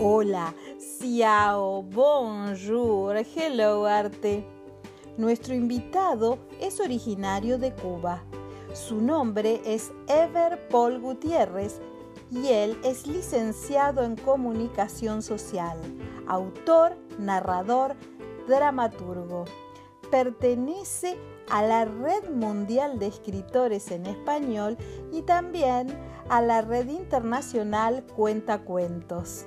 Hola, ciao, bonjour, hello arte. Nuestro invitado es originario de Cuba. Su nombre es Ever Paul Gutiérrez y él es licenciado en comunicación social, autor, narrador, dramaturgo. Pertenece a la Red Mundial de Escritores en Español y también a la Red Internacional Cuenta Cuentos.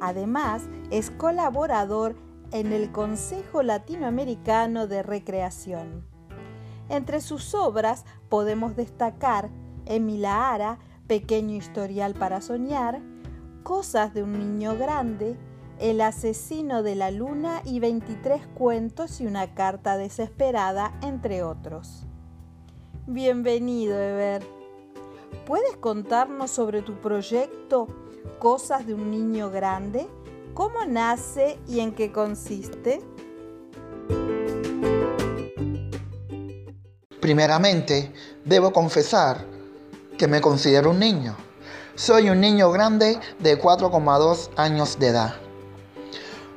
Además, es colaborador en el Consejo Latinoamericano de Recreación. Entre sus obras podemos destacar Emila Ara, Pequeño Historial para Soñar, Cosas de un Niño Grande, El Asesino de la Luna y 23 cuentos y una carta desesperada, entre otros. Bienvenido, Eber. ¿Puedes contarnos sobre tu proyecto Cosas de un niño grande, cómo nace y en qué consiste. Primeramente, debo confesar que me considero un niño. Soy un niño grande de 4,2 años de edad.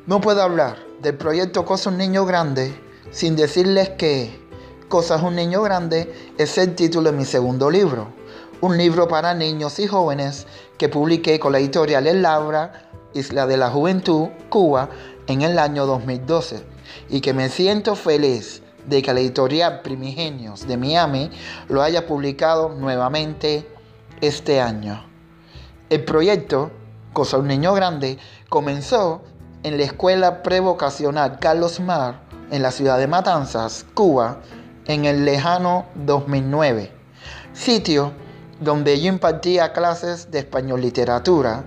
No puedo hablar del proyecto Cosas un niño grande sin decirles que Cosas un niño grande es el título de mi segundo libro un libro para niños y jóvenes que publiqué con la editorial El Laura, Isla de la Juventud, Cuba, en el año 2012 y que me siento feliz de que la editorial Primigenios de Miami lo haya publicado nuevamente este año. El proyecto, Cosa un Niño Grande, comenzó en la Escuela Prevocacional Carlos Mar en la ciudad de Matanzas, Cuba, en el lejano 2009, sitio donde yo impartía clases de español literatura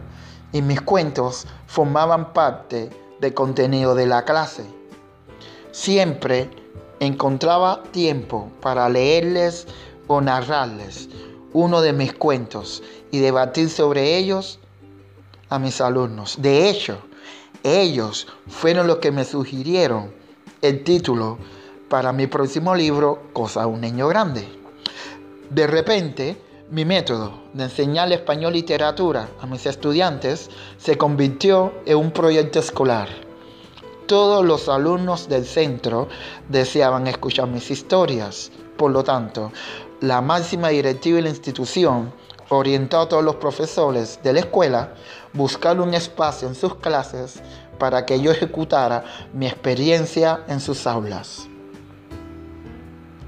y mis cuentos formaban parte del contenido de la clase. Siempre encontraba tiempo para leerles o narrarles uno de mis cuentos y debatir sobre ellos a mis alumnos. De hecho, ellos fueron los que me sugirieron el título para mi próximo libro, Cosa un niño grande. De repente, mi método de enseñar español literatura a mis estudiantes se convirtió en un proyecto escolar. Todos los alumnos del centro deseaban escuchar mis historias. Por lo tanto, la máxima directiva de la institución orientó a todos los profesores de la escuela buscar un espacio en sus clases para que yo ejecutara mi experiencia en sus aulas.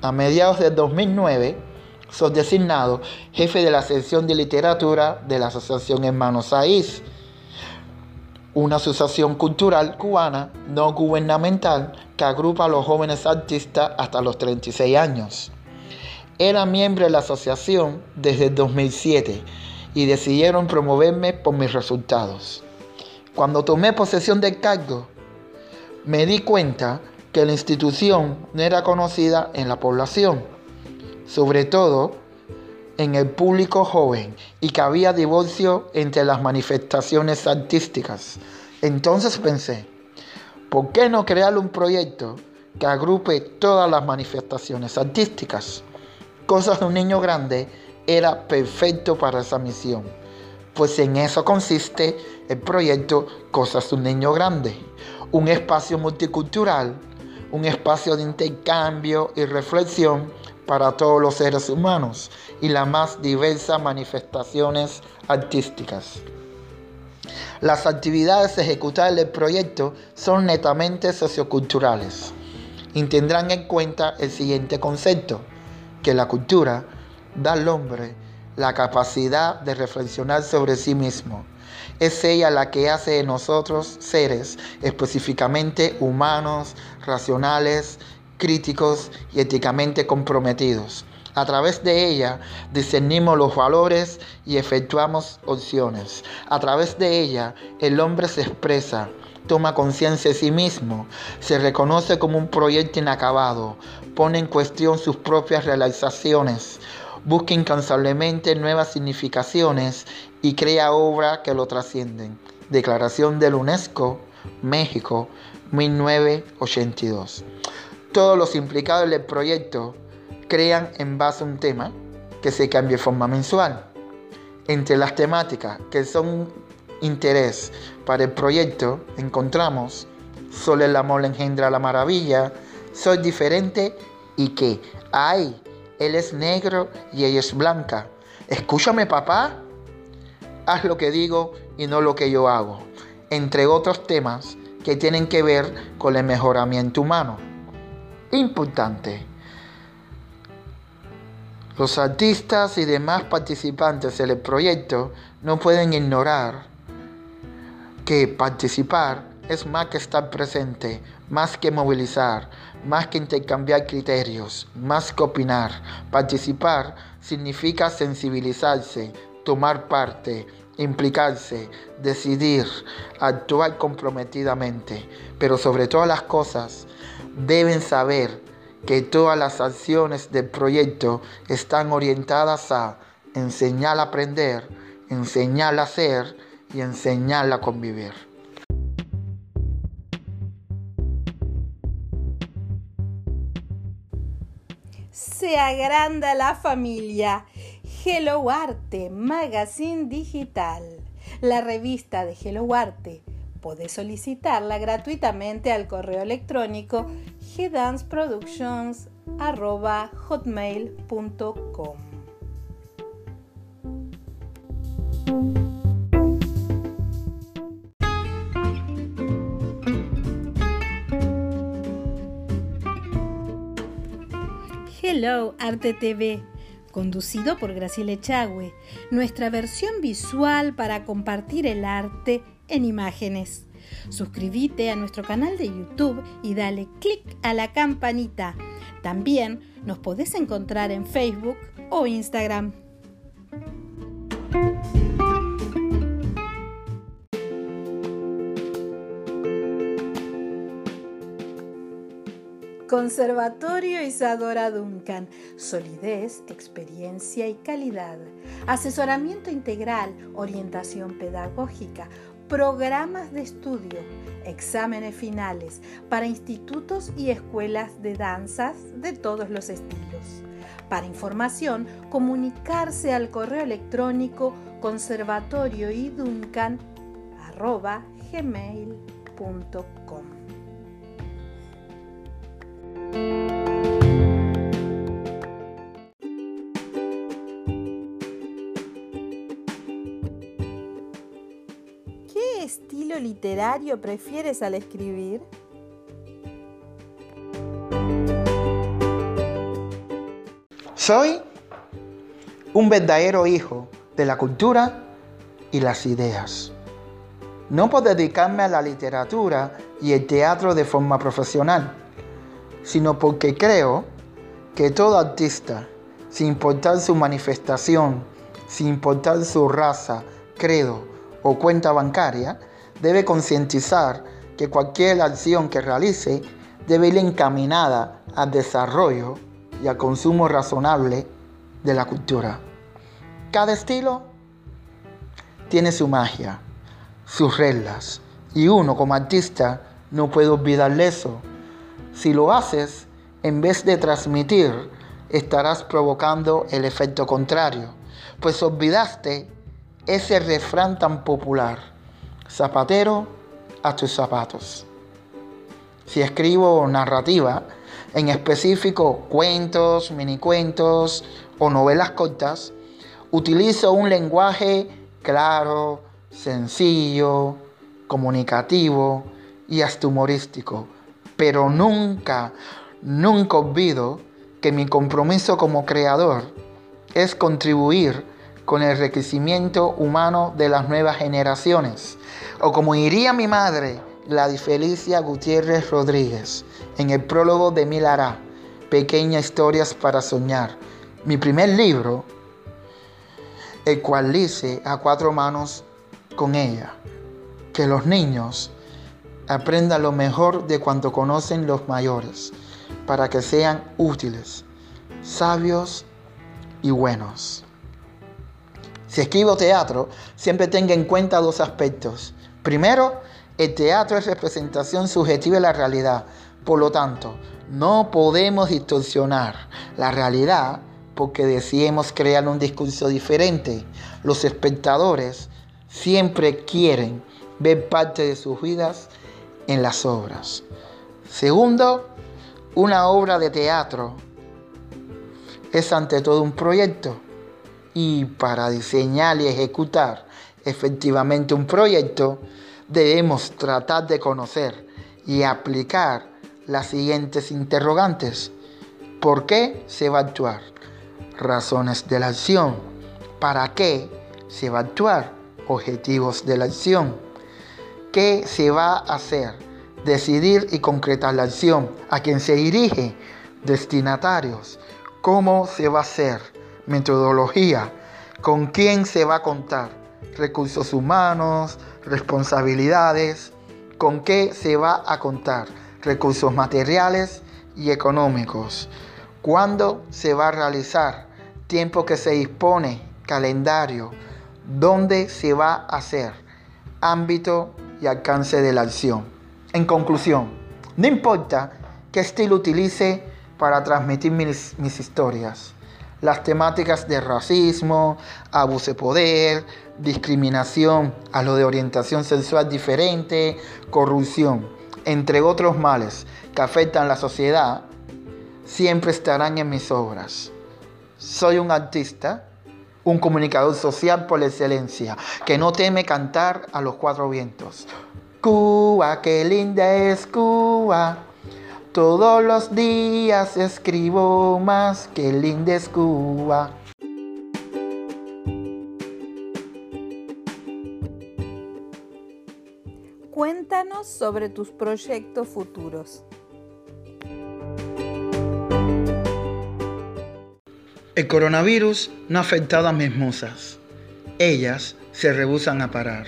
A mediados de 2009, Soy designado jefe de la sección de literatura de la Asociación Hermanos Saiz, una asociación cultural cubana no gubernamental que agrupa a los jóvenes artistas hasta los 36 años. Era miembro de la asociación desde 2007 y decidieron promoverme por mis resultados. Cuando tomé posesión del cargo, me di cuenta que la institución no era conocida en la población sobre todo en el público joven, y que había divorcio entre las manifestaciones artísticas. Entonces pensé, ¿por qué no crear un proyecto que agrupe todas las manifestaciones artísticas? Cosas de un niño grande era perfecto para esa misión, pues en eso consiste el proyecto Cosas de un niño grande, un espacio multicultural, un espacio de intercambio y reflexión para todos los seres humanos y las más diversas manifestaciones artísticas. Las actividades ejecutadas del proyecto son netamente socioculturales y tendrán en cuenta el siguiente concepto, que la cultura da al hombre la capacidad de reflexionar sobre sí mismo. Es ella la que hace de nosotros seres específicamente humanos, racionales, críticos y éticamente comprometidos. A través de ella discernimos los valores y efectuamos opciones. A través de ella el hombre se expresa, toma conciencia de sí mismo, se reconoce como un proyecto inacabado, pone en cuestión sus propias realizaciones, busca incansablemente nuevas significaciones y crea obras que lo trascienden. Declaración del UNESCO, México, 1982 todos los implicados en el proyecto crean en base a un tema que se cambia de forma mensual. Entre las temáticas que son interés para el proyecto, encontramos Solo el amor engendra la maravilla, soy diferente y que, ay, él es negro y ella es blanca. Escúchame papá, haz lo que digo y no lo que yo hago, entre otros temas que tienen que ver con el mejoramiento humano. Importante. Los artistas y demás participantes del proyecto no pueden ignorar que participar es más que estar presente, más que movilizar, más que intercambiar criterios, más que opinar. Participar significa sensibilizarse, tomar parte, implicarse, decidir, actuar comprometidamente. Pero sobre todas las cosas, deben saber que todas las acciones del proyecto están orientadas a enseñar a aprender, enseñar a hacer y enseñar a convivir. Se agranda la familia. Hello Arte, Magazine Digital. La revista de Hello Arte. Podés solicitarla gratuitamente al correo electrónico gdanceproductions.hotmail.com. Hello Arte TV, conducido por Graciela Echagüe, nuestra versión visual para compartir el arte en imágenes. Suscríbete a nuestro canal de YouTube y dale click a la campanita. También nos podés encontrar en Facebook o Instagram. Conservatorio Isadora Duncan. Solidez, experiencia y calidad. Asesoramiento integral, orientación pedagógica, programas de estudio, exámenes finales para institutos y escuelas de danzas de todos los estilos. Para información, comunicarse al correo electrónico conservatorioiduncan.gmail.com literario prefieres al escribir? Soy un verdadero hijo de la cultura y las ideas. No puedo dedicarme a la literatura y el teatro de forma profesional sino porque creo que todo artista, sin importar su manifestación, sin importar su raza, credo o cuenta bancaria, debe concientizar que cualquier acción que realice debe ir encaminada al desarrollo y al consumo razonable de la cultura. Cada estilo tiene su magia, sus reglas, y uno como artista no puede olvidarle eso si lo haces, en vez de transmitir, estarás provocando el efecto contrario, pues olvidaste ese refrán tan popular, zapatero a tus zapatos. Si escribo narrativa, en específico cuentos, minicuentos o novelas cortas, utilizo un lenguaje claro, sencillo, comunicativo y hasta humorístico pero nunca, nunca olvido que mi compromiso como creador es contribuir con el enriquecimiento humano de las nuevas generaciones. O como diría mi madre, la Felicia Gutiérrez Rodríguez, en el prólogo de Milará, Pequeñas Historias para Soñar, mi primer libro, el cual hice a cuatro manos con ella, que los niños Aprenda lo mejor de cuanto conocen los mayores, para que sean útiles, sabios y buenos. Si escribo teatro, siempre tenga en cuenta dos aspectos. Primero, el teatro es representación subjetiva de la realidad. Por lo tanto, no podemos distorsionar la realidad porque decidimos crear un discurso diferente. Los espectadores siempre quieren ver parte de sus vidas en las obras. Segundo, una obra de teatro es ante todo un proyecto y para diseñar y ejecutar efectivamente un proyecto debemos tratar de conocer y aplicar las siguientes interrogantes. ¿Por qué se va a actuar? Razones de la acción. ¿Para qué se va a actuar? Objetivos de la acción. ¿Qué se va a hacer? Decidir y concretar la acción. ¿A quién se dirige? Destinatarios. ¿Cómo se va a hacer? Metodología. ¿Con quién se va a contar? Recursos humanos, responsabilidades. ¿Con qué se va a contar? Recursos materiales y económicos. ¿Cuándo se va a realizar? Tiempo que se dispone, calendario. ¿Dónde se va a hacer? Ámbito y alcance de la acción. En conclusión, no importa qué estilo utilice para transmitir mis, mis historias. Las temáticas de racismo, abuso de poder, discriminación a lo de orientación sexual diferente, corrupción, entre otros males que afectan la sociedad, siempre estarán en mis obras. Soy un artista, un comunicador social por excelencia, que no teme cantar a los cuatro vientos. Cuba, qué linda es Cuba. Todos los días escribo más, qué linda es Cuba. Cuéntanos sobre tus proyectos futuros. El coronavirus no ha afectado a mis musas. Ellas se rehusan a parar.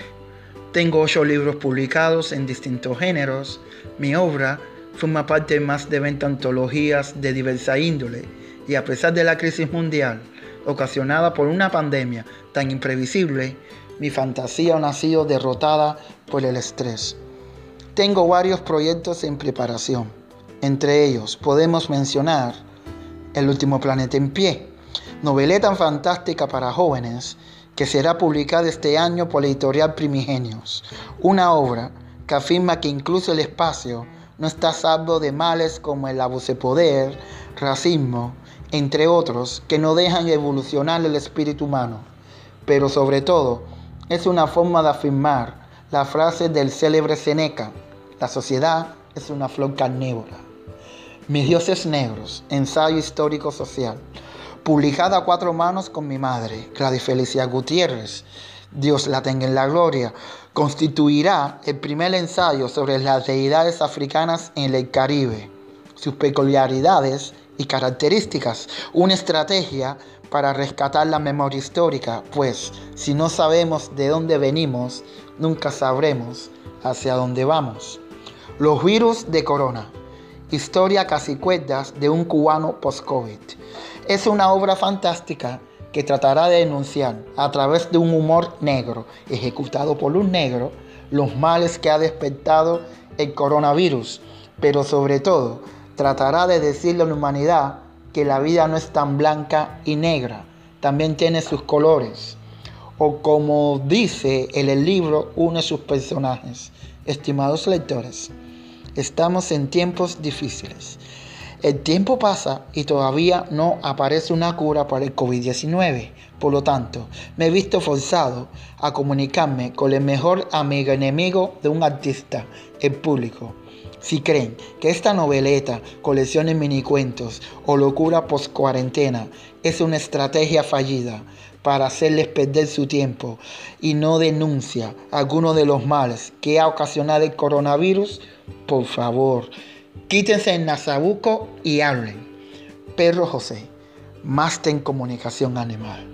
Tengo ocho libros publicados en distintos géneros. Mi obra forma parte más de 20 antologías de diversa índole. Y a pesar de la crisis mundial ocasionada por una pandemia tan imprevisible, mi fantasía no ha sido derrotada por el estrés. Tengo varios proyectos en preparación. Entre ellos podemos mencionar El último planeta en pie, noveleta fantástica para jóvenes que será publicada este año por la editorial Primigenios. Una obra que afirma que incluso el espacio no está salvo de males como el abuso de poder, racismo, entre otros, que no dejan evolucionar el espíritu humano. Pero sobre todo, es una forma de afirmar la frase del célebre Seneca, la sociedad es una flor carnívora. Mis dioses negros, ensayo histórico social, publicada a cuatro manos con mi madre, Gladys Felicia Gutiérrez, Dios la tenga en la gloria, constituirá el primer ensayo sobre las deidades africanas en el Caribe, sus peculiaridades y características, una estrategia para rescatar la memoria histórica, pues si no sabemos de dónde venimos, nunca sabremos hacia dónde vamos. Los virus de corona. Historia casi cuerdas de un cubano post-COVID. Es una obra fantástica que tratará de denunciar a través de un humor negro, ejecutado por un negro, los males que ha despertado el coronavirus, pero sobre todo tratará de decirle a la humanidad que la vida no es tan blanca y negra, también tiene sus colores. O como dice en el libro uno de sus personajes, estimados lectores, estamos en tiempos difíciles. El tiempo pasa y todavía no aparece una cura para el COVID-19. Por lo tanto, me he visto forzado a comunicarme con el mejor amigo enemigo de un artista, el público. Si creen que esta noveleta, colección de minicuentos o locura post-cuarentena es una estrategia fallida para hacerles perder su tiempo y no denuncia alguno de los males que ha ocasionado el coronavirus, por favor, quítense en Nazabuco y hablen. Perro José, máster en comunicación animal.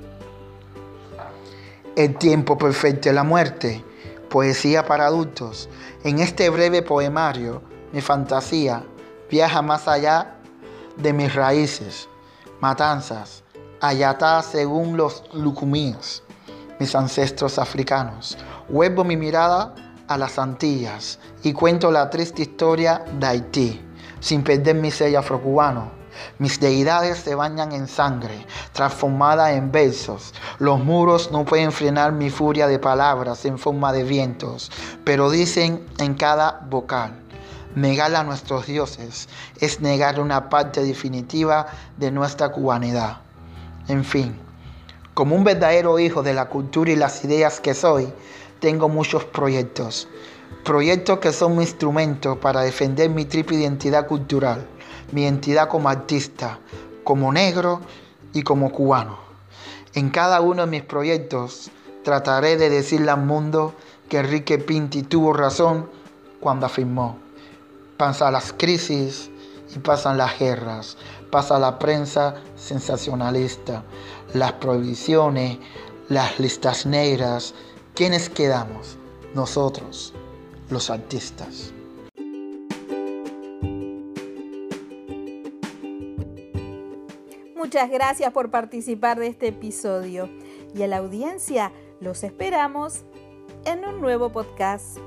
El tiempo perfecto de la muerte, poesía para adultos. En este breve poemario, mi fantasía viaja más allá de mis raíces, matanzas, ayatá según los lucumíos, mis ancestros africanos. Vuelvo mi mirada a las Antillas y cuento la triste historia de Haití, sin perder mi sello afrocubano. Mis deidades se bañan en sangre, transformada en versos. Los muros no pueden frenar mi furia de palabras en forma de vientos, pero dicen en cada vocal. Negar a nuestros dioses es negar una parte definitiva de nuestra cubanidad. En fin, como un verdadero hijo de la cultura y las ideas que soy, tengo muchos proyectos. Proyectos que son mi instrumento para defender mi triple identidad cultural mi identidad como artista, como negro y como cubano. En cada uno de mis proyectos trataré de decirle al mundo que Enrique Pinti tuvo razón cuando afirmó, pasan las crisis y pasan las guerras, pasa la prensa sensacionalista, las prohibiciones, las listas negras. ¿Quiénes quedamos? Nosotros, los artistas. Muchas gracias por participar de este episodio y a la audiencia los esperamos en un nuevo podcast.